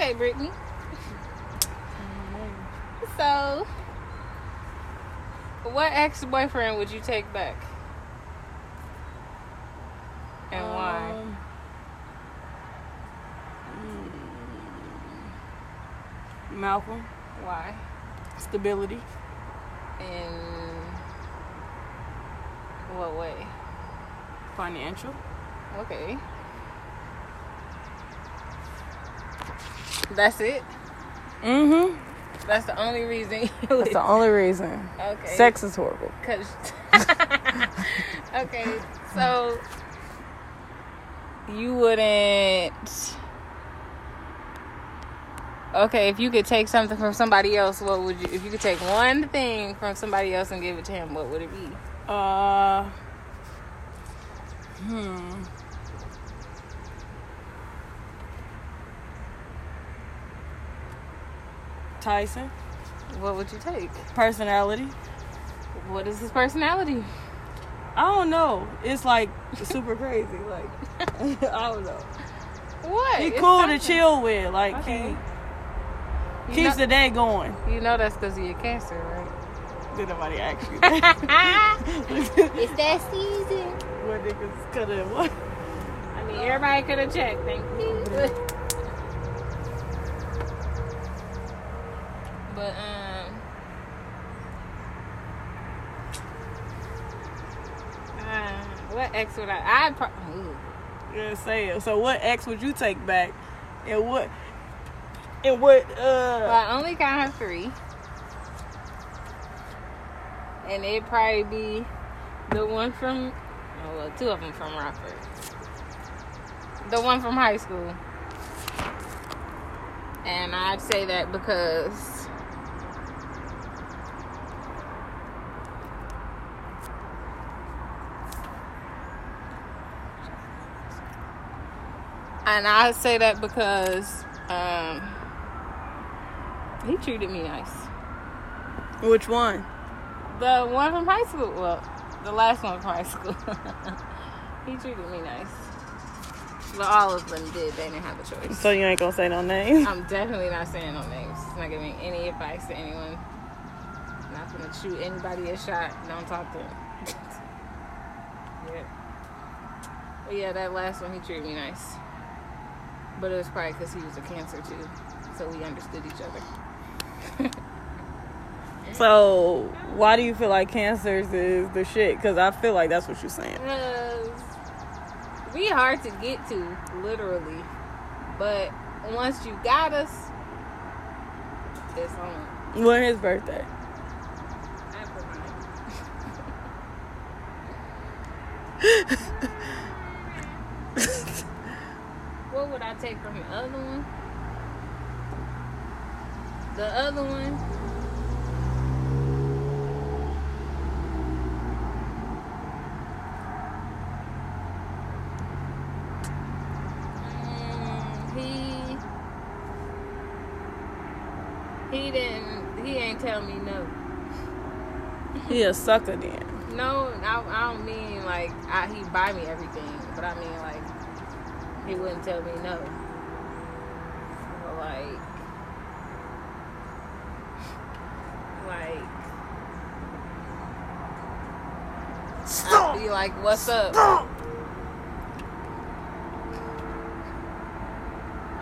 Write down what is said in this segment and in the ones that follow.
Okay, Brittany. So, what ex boyfriend would you take back? And why? Um, mm, Malcolm, Why? stability, In what way? financial. Okay. That's it. Mm-hmm. That's the only reason. That's the only reason. okay. Sex is horrible. Cause okay, so you wouldn't. Okay, if you could take something from somebody else, what would you? If you could take one thing from somebody else and give it to him, what would it be? Uh, hmm. Tyson, What would you take? personality. What is his personality? I don't know. It's like super crazy. Like I don't know. What? He It's cool to chill with. Like Okay. he You keeps know, the day going. you know that's because of your cancer, right? Did nobody ask you that? it's that season. what niggas could have what? I mean, everybody could have checked. Thank you. but um, uh, what ex would I? I pro- ooh. Yeah, say it. So what ex would you take back? And what? And what? well, Uh. I only have three, and it'd probably be the one from. Oh, well, two of them from Rockford. The one from high school. And I'd say that because and I say that because um, he treated me nice. Which one? The one from high school, well, the last one from high school, he treated me nice. But all of them did. They didn't have a choice. So you ain't gonna say no names? I'm definitely not saying no names. Not giving any advice to anyone. Not gonna shoot anybody a shot. Don't talk to them. yeah. But yeah, that last one he treated me nice. But it was probably because he was a cancer too, so we understood each other. So why do you feel like cancers is the shit? Because I feel like that's what you're saying. Because we hard to get to, literally. But once you got us, it's on. When his birthday? After mine. what would I take from the other one? The other one. Mm, he he didn't he ain't tell me no. He a sucker then. No, I, I don't mean like I, he buy me everything, but I mean like he wouldn't tell me no. Or, like, like I'd be like, "What's up?"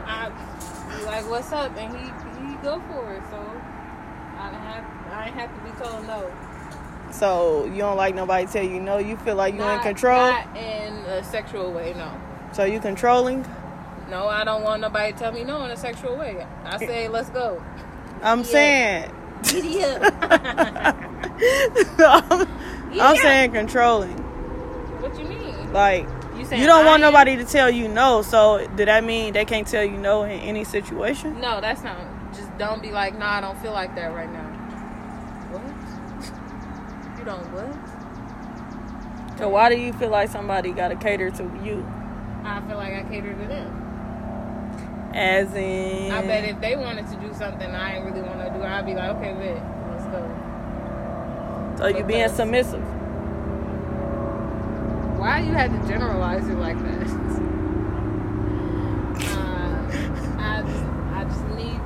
I'd be like, "What's up?" and he he go for it. So I didn't have I ain't have to be told no. So you don't like nobody tell you no. You feel like you in Not- control. Not in a sexual way, no. So you controlling. No, I don't want nobody to tell me no in a sexual way. I say, let's go. I'm Yeah. saying. Giddy up. I'm, I'm saying controlling. what you mean? Like You you don't want am- nobody to tell you no. So did that mean they can't tell you no in any situation? No, that's not. Just don't be like, nah, I don't feel like that right now. What? You don't what? So why do you feel like somebody got to cater to you? I feel like I cater to them. As in, I bet if they wanted to do something I ain't really want to do, I'd be like, okay, bet, let's go. so you being submissive. Why you had to generalize it like that? uh, I just, I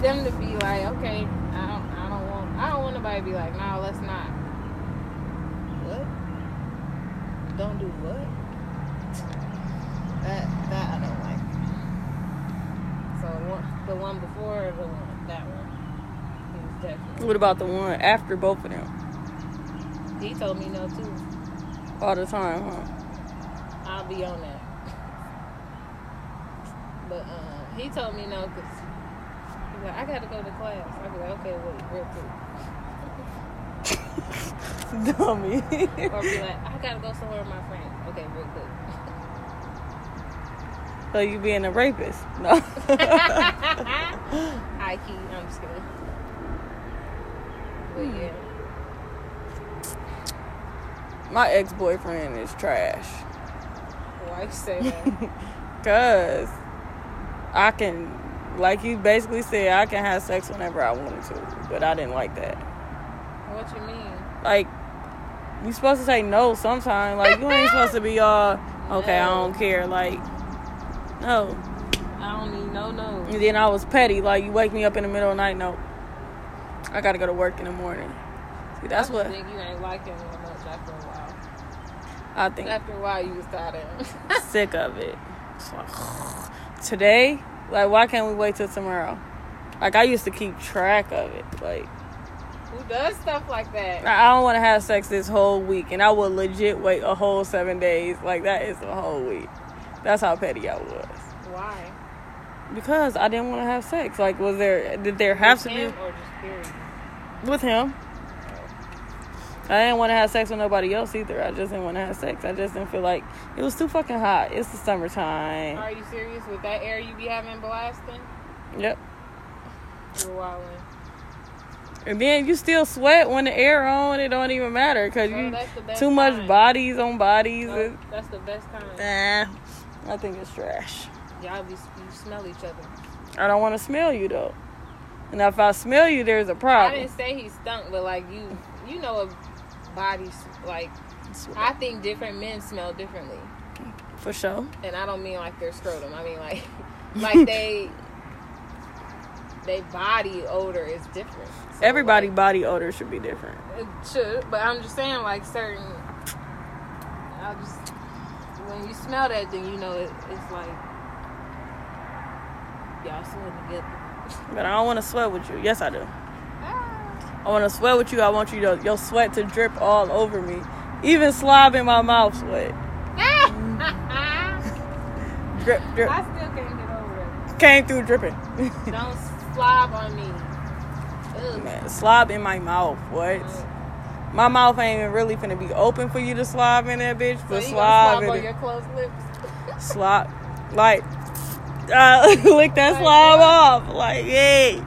them to be like, okay, I don't, I don't want, I don't want nobody to be like, no, let's not. What? Don't do what? That, that I don't like. So one, the one before or the one, that one, he was definitely. What about the one after both of them? He told me no too. All the time, huh? I'll be on that. But uh, he told me no because he's like, I gotta go to class. I'll be like, okay, wait, real quick. Dummy. Or be like, I gotta go somewhere with my friends. Okay, real quick. So you being a rapist? No. High key, I'm just kidding. But hmm. yeah, My ex boyfriend is trash. Oh, why you say that? Cause I can, like you basically said, I can have sex whenever I wanted to, but I didn't like that. what you mean? Like you supposed to say no sometime. Like you ain't supposed to be all okay. I don't care. Like no. I don't need no no. And then I was petty. Like you wake me up in the middle of the night. No, I gotta go to work in the morning. See, that's I what think you ain't like that much after a while. I think. After a while, you was tired of sick of it. Like, today, like, why can't we wait till tomorrow? Like, I used to keep track of it. Like, Who does stuff like that? I I don't want to have sex this whole week, and I will legit wait a whole seven days. Like, that is a whole week. That's how petty I was. Why? Because I didn't want to have sex. Like, was there, did there have With to him or just period? be with him? Oh. I didn't want to have sex with nobody else either. I just didn't want to have sex. I just didn't feel like it was too fucking hot. It's the summertime. Are you serious with that air you be having blasting? Yep. You're wilding. And then you still sweat when the air on. It don't even matter because you that's too much kind. bodies on bodies. No, that's the best time. Nah, I think it's trash. Y'all be you smell each other. I don't want to smell you though. And if I smell you, there's a problem. I didn't say he stunk, but like you, you know, a bodies like I think different men smell differently, For sure. and I don't mean like their scrotum. I mean like, like they, they body odor is different. So, Everybody like, body odor should be different. It should, but I'm just saying, like certain. I just when you smell that, then you know it, it's like y'all sweating together. But I don't want to sweat with you. Yes, I do. Ah. I want to sweat with you. I want you to your sweat to drip all over me. Even slob in my mouth sweat. Drip, drip. I still can't get over it. Came through dripping. Don't slob on me. Ugh. Man, slob in my mouth. What? My mouth ain't even really finna be open for you to slob in that bitch. So But you slob slob in on it. your closed lips? Slob. Like, uh, lick that Like slob off. Like, hey.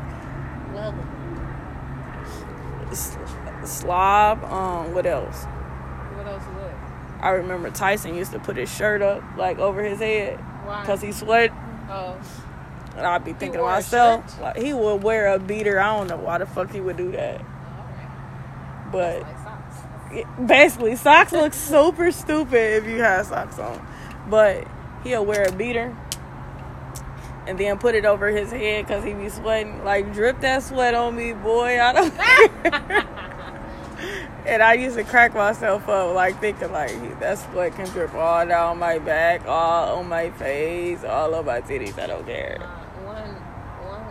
Love it. S- Slob. Um, what else? What else is it? I remember Tyson used to put his shirt up, like, over his head. Because he sweat. oh, And I'd be thinking to myself, like, he would wear a beater. I don't know why the fuck he would do that. But basically, socks look super stupid if you have socks on. But he'll wear a beater and then put it over his head because he be sweating. Like, drip that sweat on me, boy. I don't. And I used to crack myself up, like thinking like that sweat can drip all down my back, all on my face, all on my titties. I don't care. Uh, one one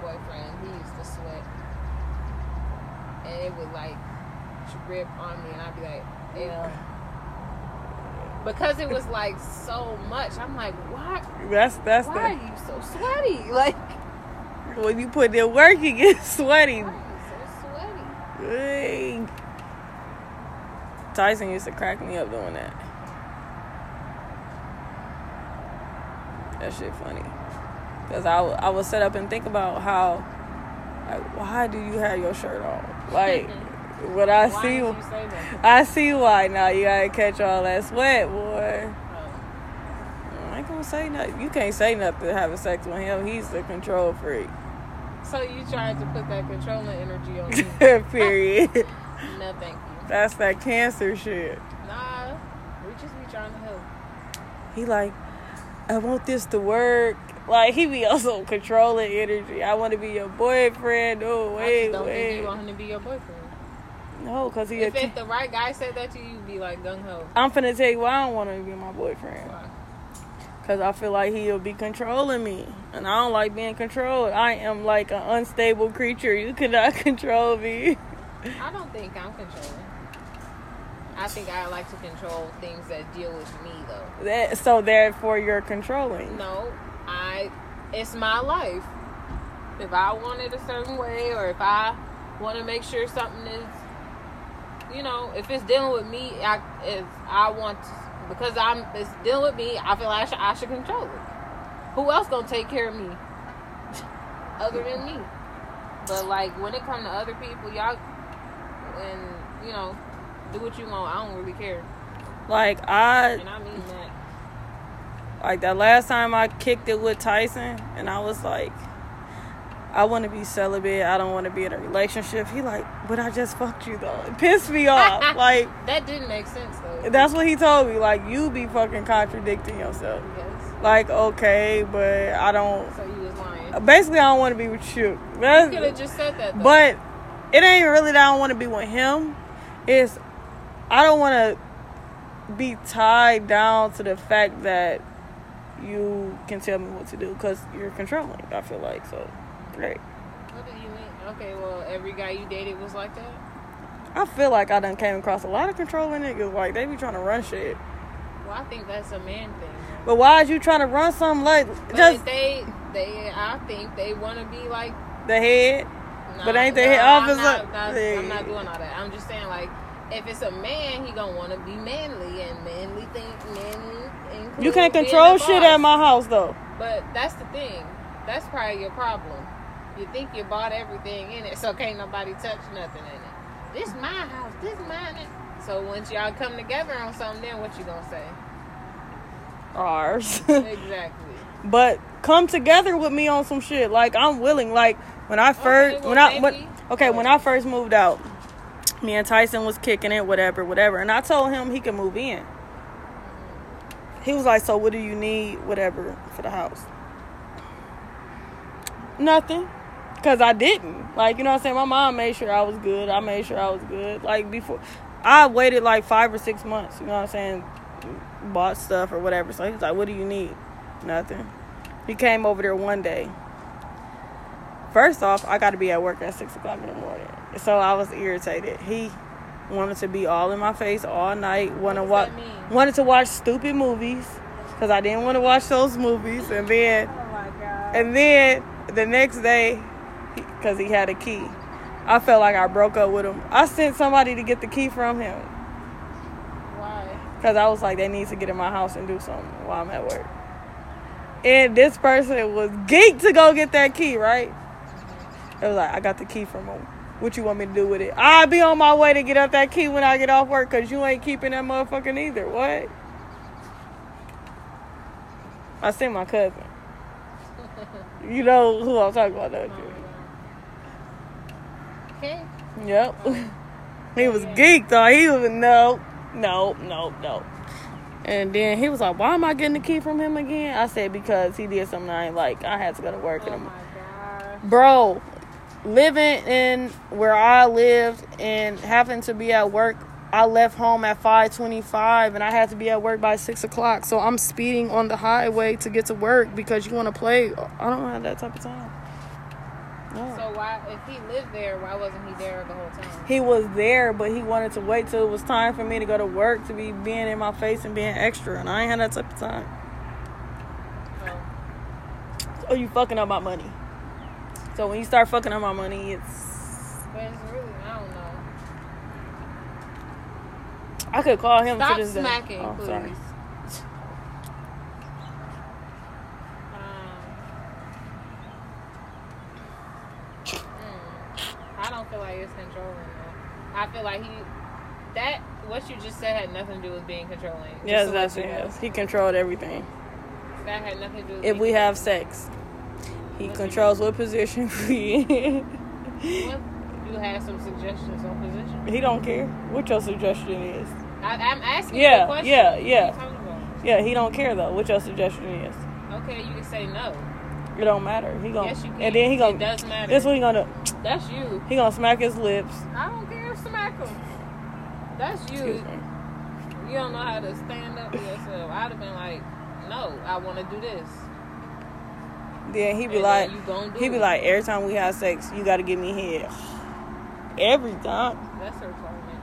boyfriend, he used to sweat, and it would like drip on me, and I'd be like, "Yeah," Because it was like so much, I'm like, "Why? That's that's Why are you so sweaty? Like, when you put in work, you get sweaty. why are you so sweaty?" Dang. Tyson used to crack me up doing that. That shit funny. Cause I, I would sit up and think about how, like, why do you have your shirt on? Like, what I Why see, you say that? I see why now. You gotta catch all that sweat, boy. Oh. I ain't gonna say nothing. You can't say nothing having sex with him. He's the control freak. So you tried to put that controlling energy on me? Period. no, thank you. That's that cancer shit. Nah, we just be trying to help. He like, I want this to work. Like he be also controlling energy. I want to be your boyfriend. I wait, just don't think wait. you want him to be your boyfriend. No, cause he. If, the right guy said that to you, you'd be like gung ho. I'm finna tell you why I don't want to be my boyfriend. Why? Cause I feel like he'll be controlling me, and I don't like being controlled. I am like an unstable creature. You cannot control me. I don't think I'm controlling. I think I like to control things that deal with me, though. That so therefore you're controlling. No, I. It's my life. If I want it a certain way, or if I want to make sure something is, you know, if it's dealing with me, I if I want to, because I'm it's dealing with me, I feel like I should, I should control it. Who else gonna take care of me other than me? But like when it comes to other people, y'all, and you know, do what you want. I don't really care, Like I and I mean that. like that last time I kicked it with Tyson, and I was like, I want to be celibate. I don't want to be in a relationship. He like, but I just fucked you though. It pissed me off. like That didn't make sense though. that's what he told me. Like you be fucking contradicting yourself. Yes. Like okay, but I don't. So you was lying. Basically, I don't want to be with you. You could have just said that. Though. But it ain't really that I don't want to be with him. It's I don't want to be tied down to the fact that you can tell me what to do because you're controlling. I feel like so. Great. what do you mean? Okay, well, every guy you dated was like that. I feel like I done came across a lot of controlling niggas. Like they be trying to run shit. Well, I think that's a man thing. But why is you trying to run something like But just they, they, I think they want to be like. the head? Nah, But ain't the nah, head I'm not, not- I'm not doing all that. I'm just saying, like, if it's a man, he gonna want to be manly and manly think manly. You can't control shit at my house though. But that's the thing. That's probably your problem. You think you bought everything in it, so can't nobody touch nothing in it. This my house. This mine. So once y'all come together on something, then what you gonna say? Ours. exactly. but come together with me on some shit. Like I'm willing. Like when I first, well, when I, when, okay, when I first moved out, me and Tyson was kicking it, whatever, whatever, and I told him he could move in. He was like, "So what do you need, whatever, for the house?" Nothing, cause I didn't. Like you know what I'm saying. My mom made sure I was good. I made sure I was good. Like before, I waited like five or six months. You know what I'm saying. Bought stuff or whatever. So he was like, "What do you need?" Nothing. He came over there one day. First off, I got to be at work at six o'clock in the morning, so I was irritated. He wanted to be all in my face all night. Want to does watch? that mean? Wanted to watch stupid movies because I didn't want to watch those movies, and then Oh my god. and then the next day, because he had a key, I felt like I broke up with him. I sent somebody to get the key from him Why? because I was like, they need to get in my house and do something while I'm at work. And this person was geeked to go get that key, right? It was like, I got the key from him. What you want me to do with it? I'll be on my way to get up that key when I get off work because you ain't keeping that motherfucking either. What? I sent my cousin. You know who I'm talking about, don't you? Okay. Yep. he was geeked though. He was no, no, no, no. And then he was like, "Why am I getting the key from him again?" I said, "Because he did something I ain't like. I had to go to work." Oh and I'm, bro, living in where I lived and having to be at work. I left home at five twenty-five, and I had to be at work by six o'clock. So I'm speeding on the highway to get to work because you want to play. I don't have that type of time. No. So why, if he lived there, why wasn't he there the whole time? he was there, but he wanted to wait till it was time for me to go to work to be being in my face and being extra, and I ain't had that type of time. Oh. Oh, you fucking up my money. So when you start fucking up my money, it's But it's really, I don't know. I could call him Stop to this day. smacking, Oh, please. sorry. Um, mm, I don't feel like it's controlling though. I feel like he that what you just said had nothing to do with being controlling. Yes, to that's let it. you know. Yes. He controlled everything. That had nothing to do with If we have sex, he What controls what position we in. What, you have some suggestions on position. he don't care what your suggestion is. I, I'm asking you Yeah, a question. yeah, What yeah. Yeah, he don't care though. What your suggestion is? Okay, you can say no. It don't matter. He gonna Yes, you can. and then he gonna. does matter. This what he gonna do. That's you. He gonna smack his lips. I don't care. If smack him. That's you. Excuse me. You don't know how to stand up for yourself. I'd have been like, no, I want to do this. Then he be And like, then you he be it. like, every time we have sex, you gotta give me head. Every time. That's her requirement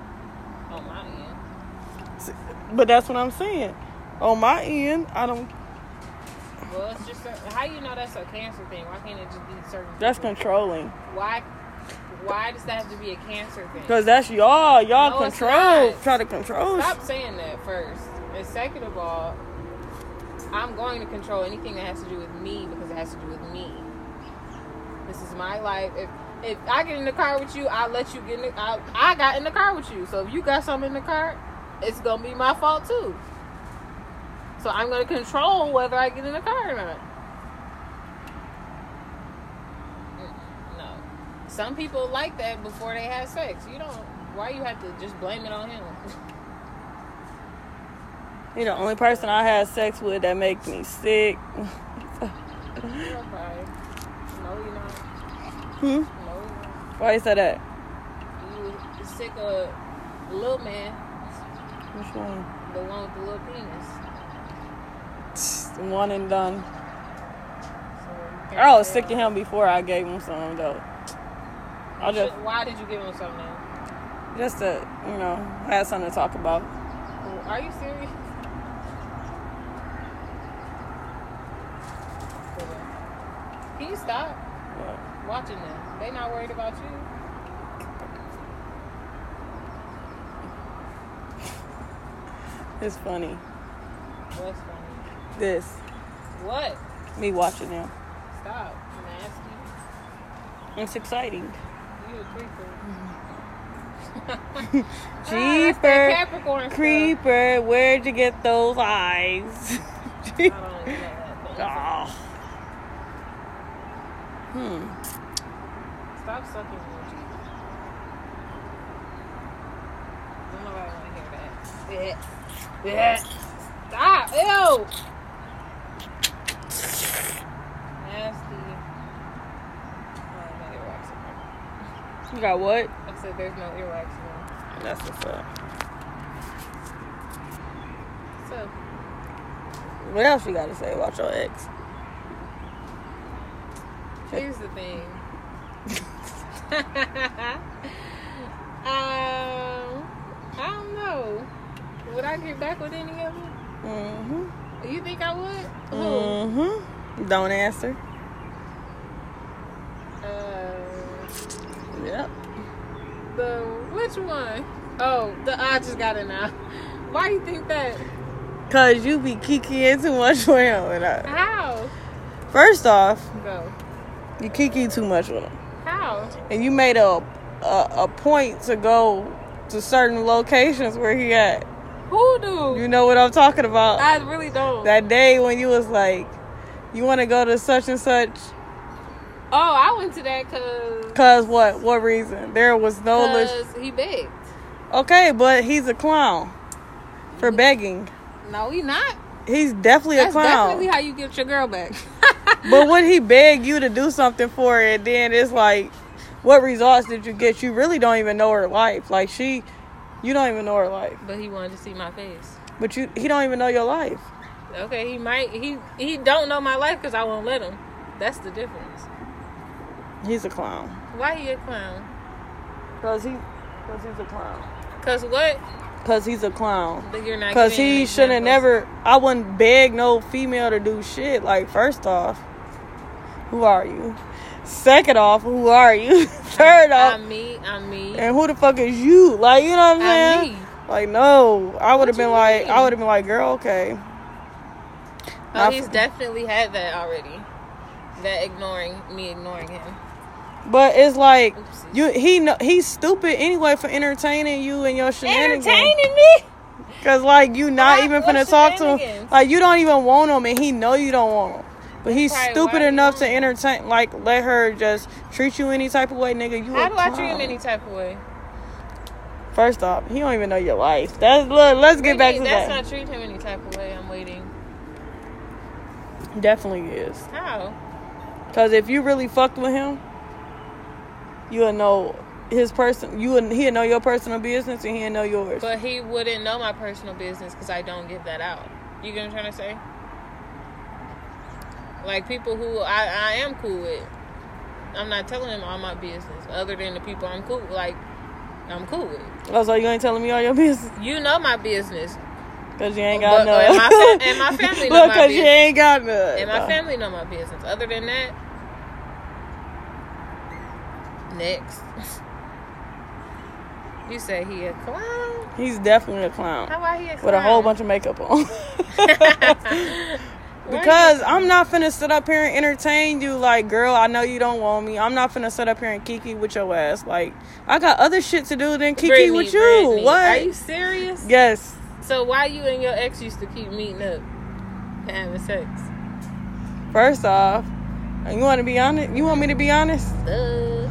on my end. But that's what I'm saying. On my end, I don't. Well, it's just a, how you know that's a cancer thing. Why can't it just be certain? That's people? controlling. Why? Why does that have to be a cancer thing? Cause that's y'all. Y'all No, control. Try to control. Stop saying that first. And second of all, I'm going to control anything that has to do with me because it has to do with me. This is my life. If if I get in the car with you, I'll let you get in the I, I got in the car with you. So if you got something in the car, it's gonna be my fault too. So I'm gonna control whether I get in the car or not. No. Some people like that before they have sex. You don't why you have to just blame it on him? You're the only person I had sex with that makes me sick. Okay. No, you're not. hmm? No, you're not. Why you say that? You sick of the little man, Which one? the one with the little penis. One and done. So I was sick of him before I gave him some though. I just Why did you give him something? just to you know have something to talk about. Are you serious? Can you stop But watching them? They not worried about you. it's funny. What's funny? This What? me watching them. Stop. Nasty. It's exciting. You a creeper. Jeeper, Ah, that's that Capricorn stuff. creeper, where'd you get those eyes? I don't even know that. oh. Hmm. Stop sucking your teeth. Don't nobody want to hear that. Yeah. Yeah. Stop. Ew. Nasty. Oh, no earwax in there. You got what? I said there's no earwax in there. That's what's up. So, What else you got to say about your ex? here's the thing. um, I don't know. Would I get back with any of them? Mm-hmm. You think I would? Mm-hmm. Don't answer. Uh, Yep. the which one? Oh, the I just got it now. Why you think that? Cause you be kikiing too much with him. And I, How? first off, Go. you kiki too much with him, How? and you made a, a a point to go to certain locations where he at. Who do? You know what I'm talking about? I really don't. that day when you was like, you want to go to such and such. Oh, I went to that because Cause what? What reason? There was no. leg- he begged. okay, but he's a clown for begging. No, he not. He's definitely That's a clown. definitely how you get your girl back. but would he beg you to do something for it? Then it's like, what results did you get? You really don't even know her life. Like she, you don't even know her life. but he wanted to see my face. But you, he don't even know your life. Okay, he might. He he don't know my life because I won't let him. That's the difference. He's a clown. Why he a clown? Cause he, cause he's a clown. Cause what? Cause he's a clown. But you're not. Cause he shouldn't have never. I wouldn't beg no female to do shit. Like first off, who are you? Second off, who are you? Third off, I'm me. I'm me. and who the fuck is you? Like you know what I'm I'm saying? me. Like no, I would have been you like, mean? I would have been like, girl, okay. Oh, he's f- definitely had that already. That ignoring me, ignoring him. But it's like you, he, know, he's stupid anyway for entertaining you and your shenanigans. Entertaining me. Cause like you not even gonna talk to him. Like you don't even want him, and he know you don't want him. But he's probably stupid enough to entertain, like let her just treat you any type of way, nigga. You How do I treat him any type of way? First off, he don't even know your life. That's look. Let's get What back to mean? that. That's not treat him any type of way. I'm waiting. Definitely is. How? Cause if you really fucked with him, you'll know his person. You would he'll know your personal business and he'll know yours. But he wouldn't know my personal business because I don't give that out. You get what I'm trying to say? Like people who I, I am cool with, I'm not telling them all my business. Other than the people I'm cool like, I'm cool with. oh, so you ain't telling me all your business? You know my business, Cause you ain't got But- none. and my fa- and my family know Look, my cause you ain't got none. and my No. family know my business. Other than that, next. You say he a clown? He's definitely a clown How about he a clown? with a whole bunch of makeup on. Because I'm not finna sit up here and entertain you like, girl, I know you don't want me. I'm not finna sit up here and kiki with your ass. Like, I got other shit to do than kiki Brittany, with you. Brittany, what? Are you serious? yes. So why you and your ex used to keep meeting up and having sex? First off, you want to be honest? You want me to be honest? Duh.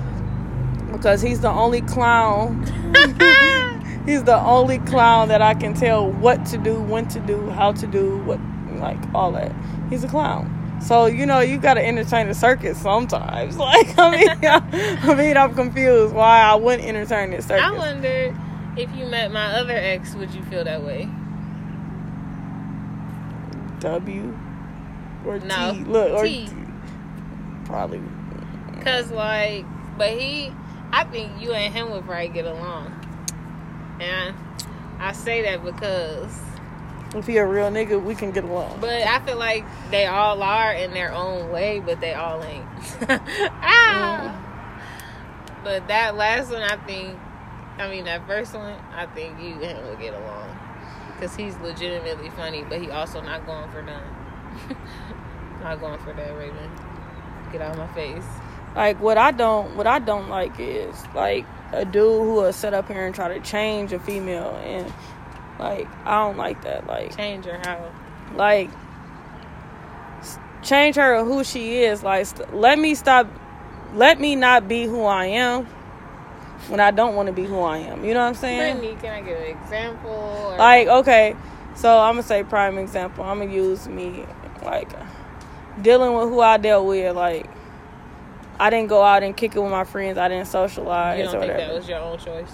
Because he's the only clown. he's the only clown that I can tell what to do, when to do, how to do, what, like all that. He's a clown. So you know you gotta entertain the circus sometimes. Like I mean, I, mean I'm confused why I wouldn't entertain the circus. I wonder if you met my other ex, would you feel that way? W or No. T. Look, or T. T. Probably. Cause like, but he, I think you and him would probably get along. And I say that because, If he a real nigga, we can get along. but I feel like they all are in their own way, but they all ain't. ah. But that last one, I think, I mean that first one, I think you and him would get along. Cause he's legitimately funny, but he also not going for none. not going for that, Raven. Get out of my face. Like what I don't, what I don't like is like a dude who will sit up here and try to change a female, and like I don't like that. Like, Change her how? like change her who she is. Like, st- let me stop. Let me not be who I am when I don't want to be who I am. You know what I'm saying? Brittany, can I give an example? Or Like, okay, so I'm gonna say prime example. I'm gonna use me like dealing with who I dealt with. Like, I didn't go out and kick it with my friends. I didn't socialize you don't think whatever. that was your own choice?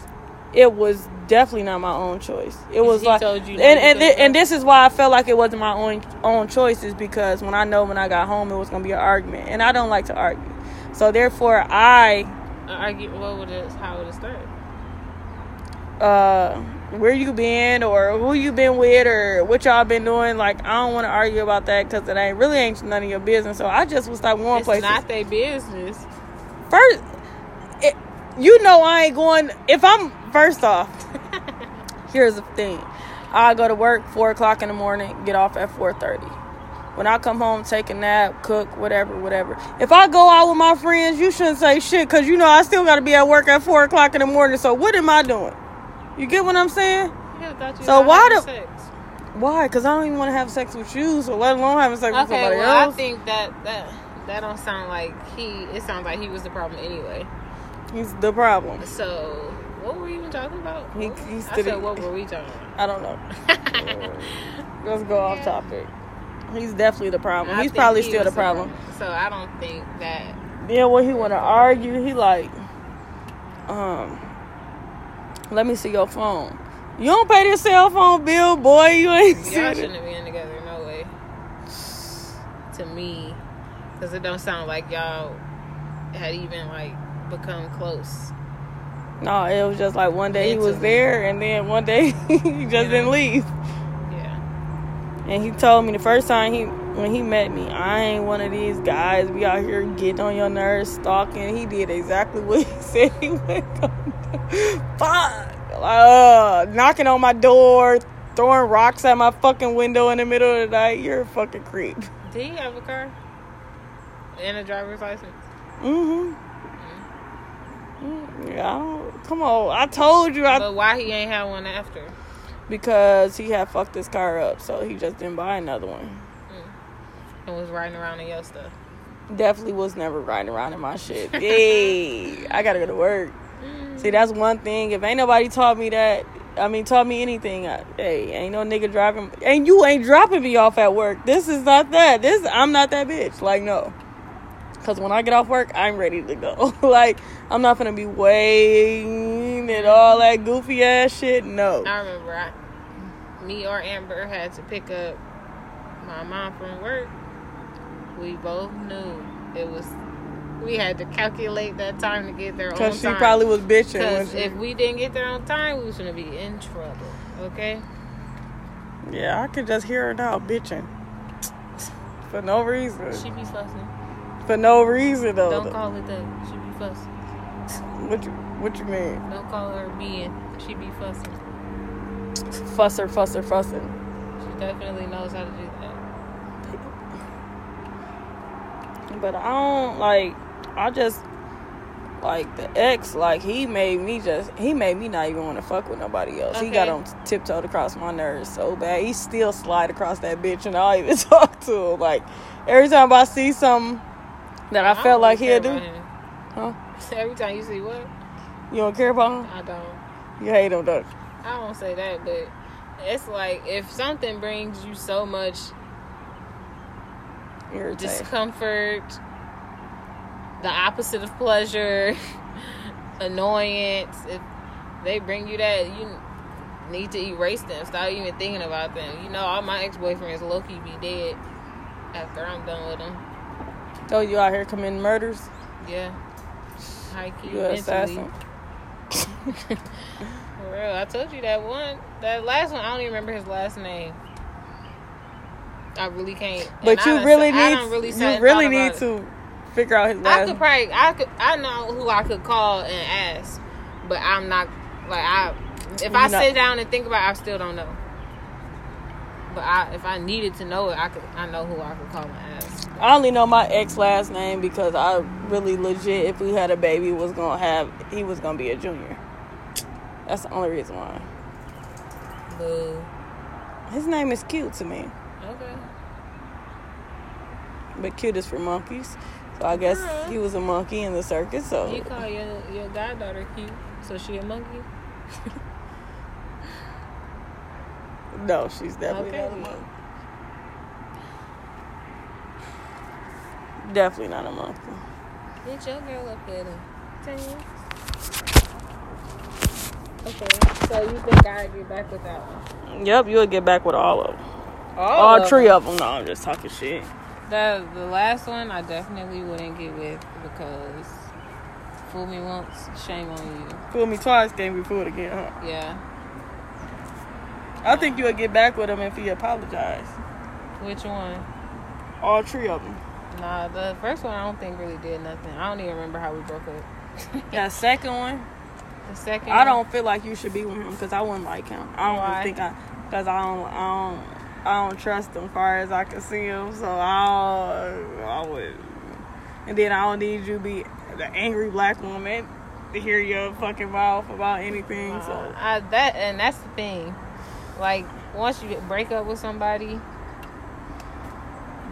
it was definitely not my own choice. It was like, told you and and, thi- and this is why I felt like it wasn't my own own choice is because when I know when I got home it was gonna be an argument, and I don't like to argue. So therefore, I argue. What would it? How would it start? uh where you been or who you been with or what y'all been doing like i don't want to argue about that because it ain't really ain't none of your business. So i just was like one It's place not their business. first it, you know i ain't going if i'm first off here's the thing. I go to work four o'clock in the morning get off at 4.30 when i come home take a nap cook whatever whatever. If i go out with my friends you shouldn't say shit because you know i still got to be at work at four o'clock in the morning. So what am i doing you get what i'm saying Yeah, thought you So why the- sex. Why? Because I don't even want to have sex with you, so let alone having sex with Okay, somebody well, else. I think that that that don't sound like he. It sounds like he was the problem anyway. He's the problem. So, what were we even talking about? He- he's I said, what were we talking about? I don't know. Let's go off topic. He's definitely the problem. I He's probably he still the was problem. So I don't think that. Then when he want to argue, he like, um, let me see your phone. You don't pay this cell phone bill, boy. You ain't Y'all shouldn't have been together, no way. To me, because it don't sound like y'all had even like become close. No, it was just like one day he was there, and then one day he just didn't leave. Yeah. And he told me the first time he when he met me, I ain't one of these guys be out here getting on your nerves, stalking. He did exactly what he said he gonna do. Fuck. Uh, knocking on my door, throwing rocks at my fucking window in the middle of the night. You're a fucking creep. Did he have a car and a driver's license? Mm-hmm. Mm, Yeah, I don't, come on. I told you I but why he ain't have one after? because he had fucked his car up, so he just didn't buy another one. And was riding around in your stuff. Definitely was never riding around in my shit. Hey, I gotta go to work. See, mm. that's one thing. If ain't nobody taught me that, I mean, taught me anything. I, hey, ain't no nigga driving, and you ain't dropping me off at work. This is not that. This I'm not that bitch. Like no, because when I get off work, I'm ready to go. like I'm not gonna be waiting and all that goofy ass shit. No. I remember I, me or Amber had to pick up my mom from work. We both knew it was. We had to calculate that time to get there on time. Because she probably was bitching. Because if we didn't get there on time, we was gonna be in trouble. Okay. yeah, I could just hear her now bitching for no reason. She be fussing. For no reason though. Don't call it that. She be fussing. What you What you mean? Don't call her being. She be fussing. Fusser, fusser, fussing. She definitely knows how to do that. But I don't like. I just like the ex. Like he made me just. He made me not even want to fuck with nobody else. He got Okay. on tiptoed across my nerves so bad. He still slide across that bitch, and I don't even talk to him. Like every time I see something that I, don't felt like he'll do. Huh? Every time you see what? You don't care about him. I don't. You hate him, though. I won't say that, but it's like if something brings you so much Irritating. discomfort, the opposite of pleasure, annoyance, if they bring you that, you need to erase them. Stop even thinking about them. You know, all my ex boyfriends low key be dead after I'm done with them. Oh, you out here committing murders? Yeah. High key. You assassin? For real, I told you that one. That last one, I don't even remember his last name. I really can't. But I you done really I need. really you really need to figure out his I could probably, I could, I know who I could call and ask, but I'm not like I. If I not- sit down and think about, it, I still don't know. But I, if I needed to know it, I could. I know who I could call and ask. I only know my ex last name because I really legit, if we had a baby, was gonna have he was gonna be a junior. That's the only reason why. Boo. His name is cute to me. But cute is for monkeys. So I guess Girl. he was a monkey in the circus. So You call your your goddaughter cute, so she a monkey. no, she's definitely Okay. not a monkey. Definitely not a monkey. Get your girl up there then. Thanks. Okay, so you think I'd get back with that one? Yep, you'll get back with all of them. Oh, All three of them. No, I'm just talking shit. The the last one I definitely wouldn't get with because fool me once, shame on you. Fool me twice, can't be fooled again, huh? Yeah. I think you would get back with him if he apologized. Which one? All three of them. Nah, the first one I don't think really did nothing. I don't even remember how we broke up. That second one, The second I don't feel like you should be with him because I wouldn't like him. I don't think I, because I don't, I don't, I don't trust them far as I can see them. So I, don't, I would, and then I don't need you to be the angry black woman to hear your fucking mouth about anything. Uh, So I, that and that's the thing. Like once you break up with somebody,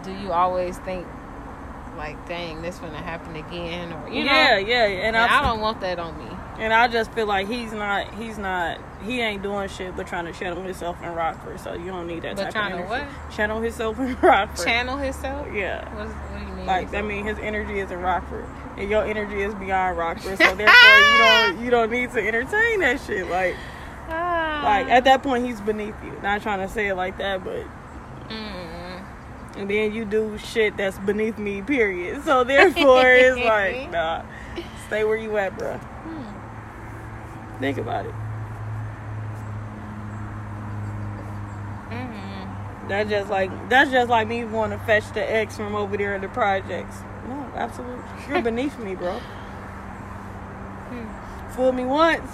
do you always think like, dang, this gonna happen again, or you know? yeah, yeah, and And I, I don't want that on me. And I just feel like he's not, he's not, he ain't doing shit but trying to channel himself in Rockford. So you don't need that But type trying of to what? Channel himself in Rockford. Channel himself. Yeah. What's, what do you mean? Like I mean, his energy is in Rockford, and your energy is beyond Rockford. So therefore, you don't you don't need to entertain that shit. Like Ah. like at that point, he's beneath you. Not trying to say it like that, but Mm. and then you do shit that's beneath me. Period. So therefore, it's like nah, stay where you at, bro. Hmm. Think about it. Mm. That's just like that's just like me wanting to fetch the ex from over there in the projects. No, absolutely, you're beneath me, bro. Fool me once.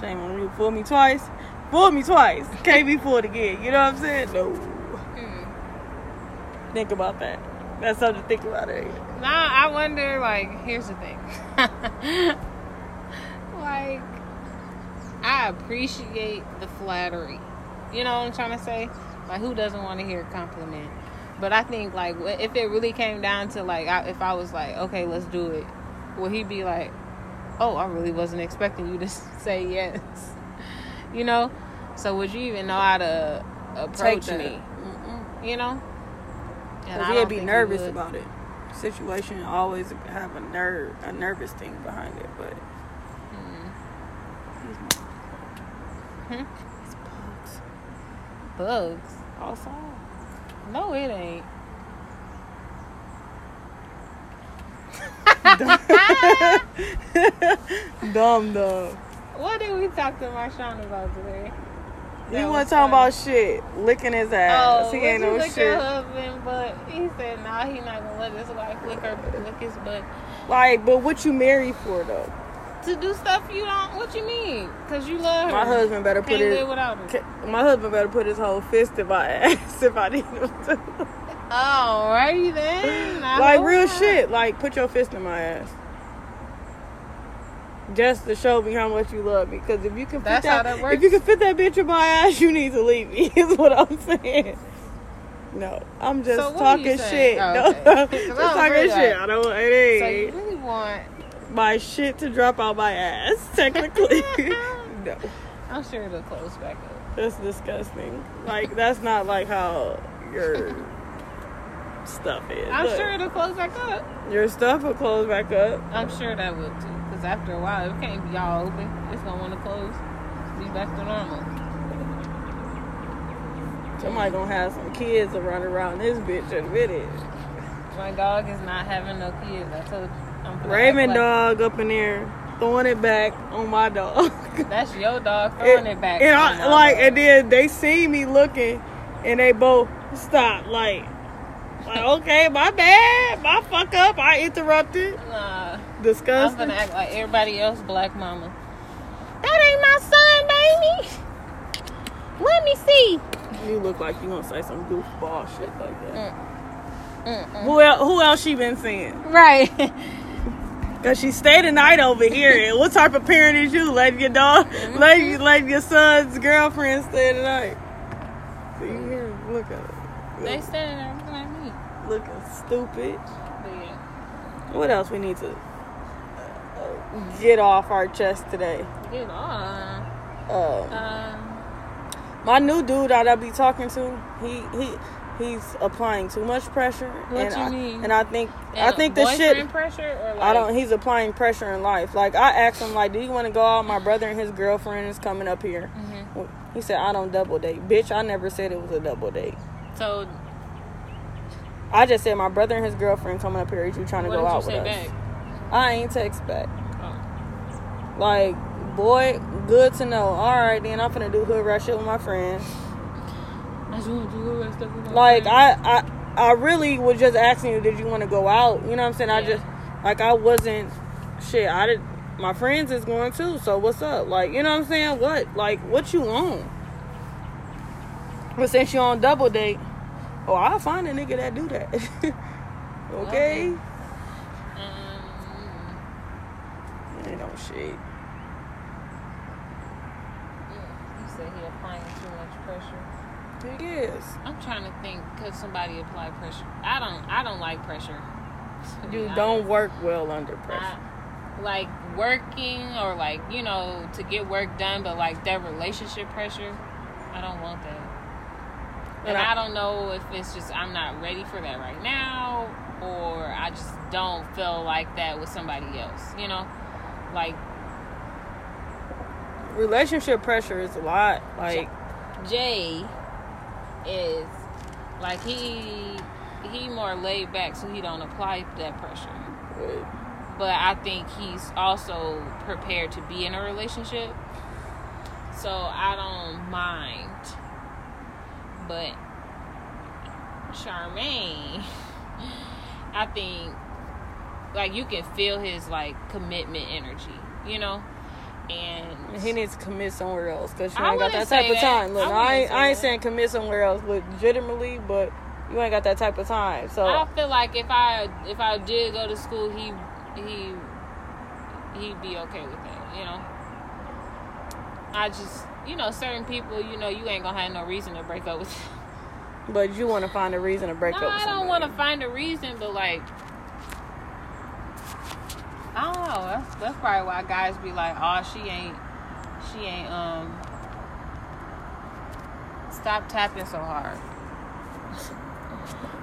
Shame on you. Fool me twice. Fool me twice. Can't be fooled again. You know what I'm saying? No. Hmm. Think about that. That's something to think about. Eh? Nah, I wonder. Like, here's the thing. like, I appreciate the flattery. You know what I'm trying to say? Like, who doesn't want to hear a compliment? But I think, like, if it really came down to, like, I, if I was like, okay, let's do it, would he be like, oh, I really wasn't expecting you to say yes? You know. So would you even know how to approach that. me? Mm-mm. You know. And Because he'd be think he nervous about it. Situation always have a nerve, a nervous thing behind it, but Mm. these Hmm? these bugs Bugs. outside. No, it ain't. Dumb dumb. What did we talk to Marshawn about today? He That was talking funny. about shit, licking his ass. Oh, he ain't no lick shit. your husband, but he said, "Nah, he not gonna let his wife lick her, lick his butt Like, but what you married for though? To do stuff you don't. What you mean? Cause you love her. My husband better put his my husband better put his whole fist in my ass if I need him to. Alrighty then. I like real not. shit. Like put your fist in my ass. Just to show me how much you love me. Because if you can fit That's that, how that works? if you can fit that bitch in my ass, you need to leave me. Is what I'm saying. No, I'm just So what are you talking shit. Oh, No, I just talking shit. I don't. Want it So ain't you really want? My shit to drop out my ass. Technically, no, I'm sure it'll close back up. that's disgusting. Like that's not like how your stuff is. I'm Look, sure it'll close back up. your stuff will close back up. I'm sure that will too. Because after a while, it can't be all open. It's gonna want to close. Be back to normal. Somebody gonna have some kids to run around this bitch in a minute. My dog is not having no kids. I told you. Raymond like- dog up in there throwing it back on my dog. That's your dog throwing it, back. And I, like, dog. and then they see me looking, and they both stop. Like, like okay, my bad, my fuck up. I interrupted. Nah, disgusting. I'm gonna act like everybody else, black mama. That ain't my son, baby. Let me see. You look like you gonna say some goofball shit like that. Mm-mm. Who else? Who else she been seeing? Right. Cause she stayed the night over here. And what type of parent is you? Let your dog, Mm-hmm. let you, let your son's girlfriend stay the night. So you here? Look at it. they standing there looking at me. looking stupid. Yeah, What else we need to uh, get off our chest today? get off. Um, Um, my new dude that I be talking to, he he he's applying too much pressure. What and you I, mean? And I think I think the shit. pressure or like I don't. He's applying pressure in life. Like I asked him, like, do you want to go out? My brother and his girlfriend is coming up here. Mhm. He said, I don't double date. Bitch, I never said it was a double date. So I just said my brother and his girlfriend coming up here. Is you trying to go out with us? I ain't text back. Oh. Like, boy, good to know. All right, then I'm finna do hood rat shit with my friends. Like, I, I, I really was just asking you, did you want to go out? You know what I'm saying? I just, like, I wasn't. Shit, I did. My friends is going too. So what's up? Like, you know what I'm saying? What? Like, what you on? But since you on double date, oh, I'll find a nigga that do that. okay. Um, Ain't no shit. yeah, you said he applying too much pressure. It is. I'm trying to think. Could somebody apply pressure? I don't. I don't like pressure. You don't work well under pressure. I, like working or like you know to get work done, but like that relationship pressure, I don't want that. And And I- I don't know if it's just I'm not ready for that right now, or I just don't feel like that with somebody else. You know, like Relationship pressure is a lot. Like, Jay is like he he more laid back, so he don't apply that pressure. But I think he's also prepared to be in a relationship, so I don't mind. But Charmaine, I think like you can feel his like commitment energy, you know, and He needs to commit somewhere else because you I ain't got that type of time. Look, I I, ain't, I ain't saying commit somewhere else legitimately, but you ain't got that type of time. So I feel like if I if I did go to school, he he he'd be okay with that, you know. I just you know certain people, you know, you ain't gonna have no reason to break up with. but you want to find a reason to break no, up. With I don't want to find a reason, but like. I don't know. That's, that's probably why guys be like, "Oh, she ain't, she ain't um stop tapping so hard.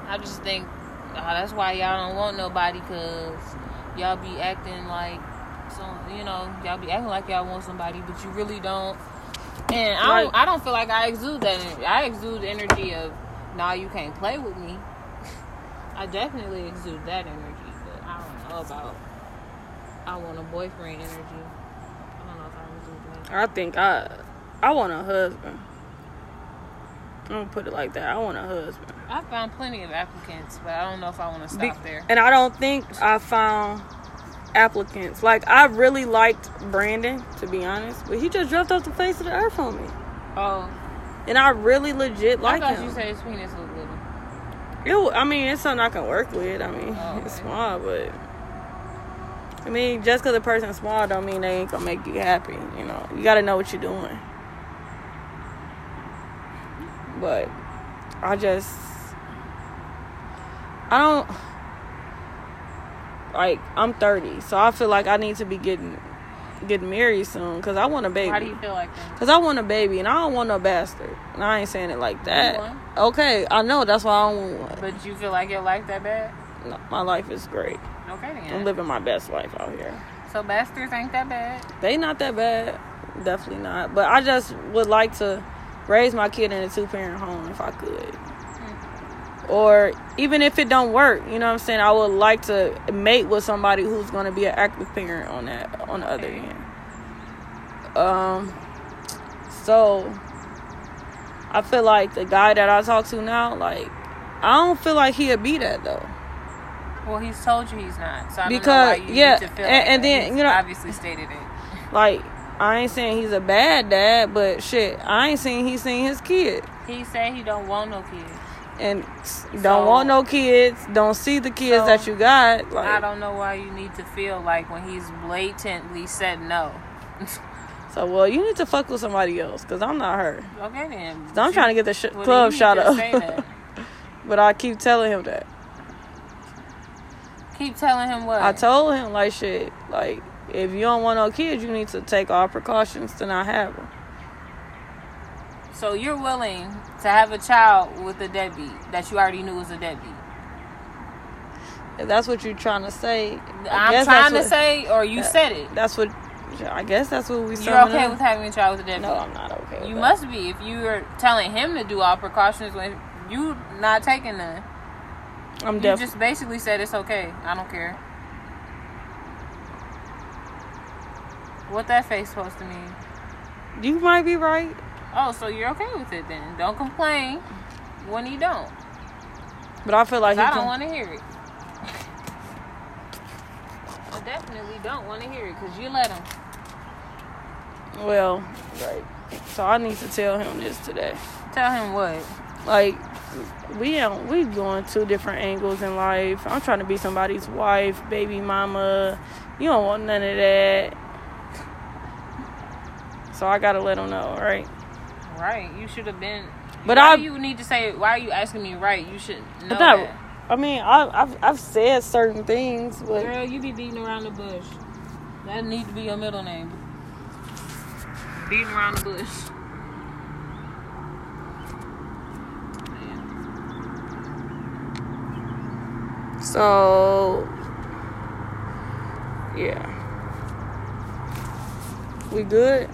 I just think oh, that's why y'all don't want nobody, cause y'all be acting like some, you know, y'all be acting like y'all want somebody, but you really don't. And I don't, I don't feel like I exude that. Energy. I exude the energy of, nah, you can't play with me. I definitely exude that energy, but I don't know about. I want a boyfriend energy. I don't know if I exude that. I think I, I want a husband. I'm gonna put it like that. I want a husband. I found plenty of applicants, but I don't know if I want to stop Be- there. And I don't think I found applicants. Like I really liked Brandon, to be honest, but he just dropped off the face of the earth on me. Oh, And I really legit like I thought him. you said his penis was little. It I mean, it's something I can work with. I mean, Oh, it's okay. small, but I mean, just because a person's small don't mean they ain't gonna make you happy. You know, you got to know what you're doing. But I just, I don't like. I'm 30, so I feel like I need to be getting getting married soon because I want a baby. How do you feel like that? Cause I want a baby and I don't want no bastard. And I ain't saying it like that. want? Okay, I know that's why I don't want one. But you feel like your life that bad? No, my life is great. Okay I'm living my best life out here. So bastards ain't that bad. They not that bad. Definitely not. But I just would like to raise my kid in a two parent home if I could. Or even if it don't work, you know what I'm saying? I would like to mate with somebody who's gonna be an active parent on that on the other Okay. end. Um so I feel like the guy that I talk to now, like I don't feel like he'd be that though. Well, he's told you he's not. So I Because- don't know why you yeah, need to feel and- like and then, you know- obviously stated it. Like I ain't saying he's a bad dad, but shit, I ain't saying he's seen his kid. He said he don't want no kids. and don't So- want no kids, don't see the kids So, that you got. I don't know why you need to feel like when he's blatantly said no. so well, you need to fuck with somebody else because I'm not her. Okay then. 'Cause I'm trying to get the sh- club shot up, but I keep telling him that. Keep telling him what. I told him like shit, like if you don't want no kids, you need to take all precautions to not have them. so you're willing to have a child with a deadbeat that you already knew was a deadbeat. If that's what you're trying to say, I I'm guess trying to what- say, or you that- said it. That's what. I guess that's what we. You're okay up. with having a child with a deadbeat. No, I'm not okay. With You that. must be if you're telling him to do all precautions when you not taking none. I'm You definitely. just basically said it's okay. I don't care. What that face supposed to mean? You might be right. Oh, so you're okay with it then? Don't complain when he don't. But I feel like he I don't want to hear it. I definitely don't want to hear it because you let him. Well, right. So I need to tell him this today. Tell him what? Like we on we going two different angles in life. I'm trying to be somebody's wife, baby mama. You don't want none of that. So I gotta let him know, right? Right. You should have been. But why I- you need to say? Why are you asking me? Right. You should know But not, that. I mean, I, I've I've said certain things, but Girl, you be beating around the bush. That need to be your middle name. Beating around the bush. So yeah, we good.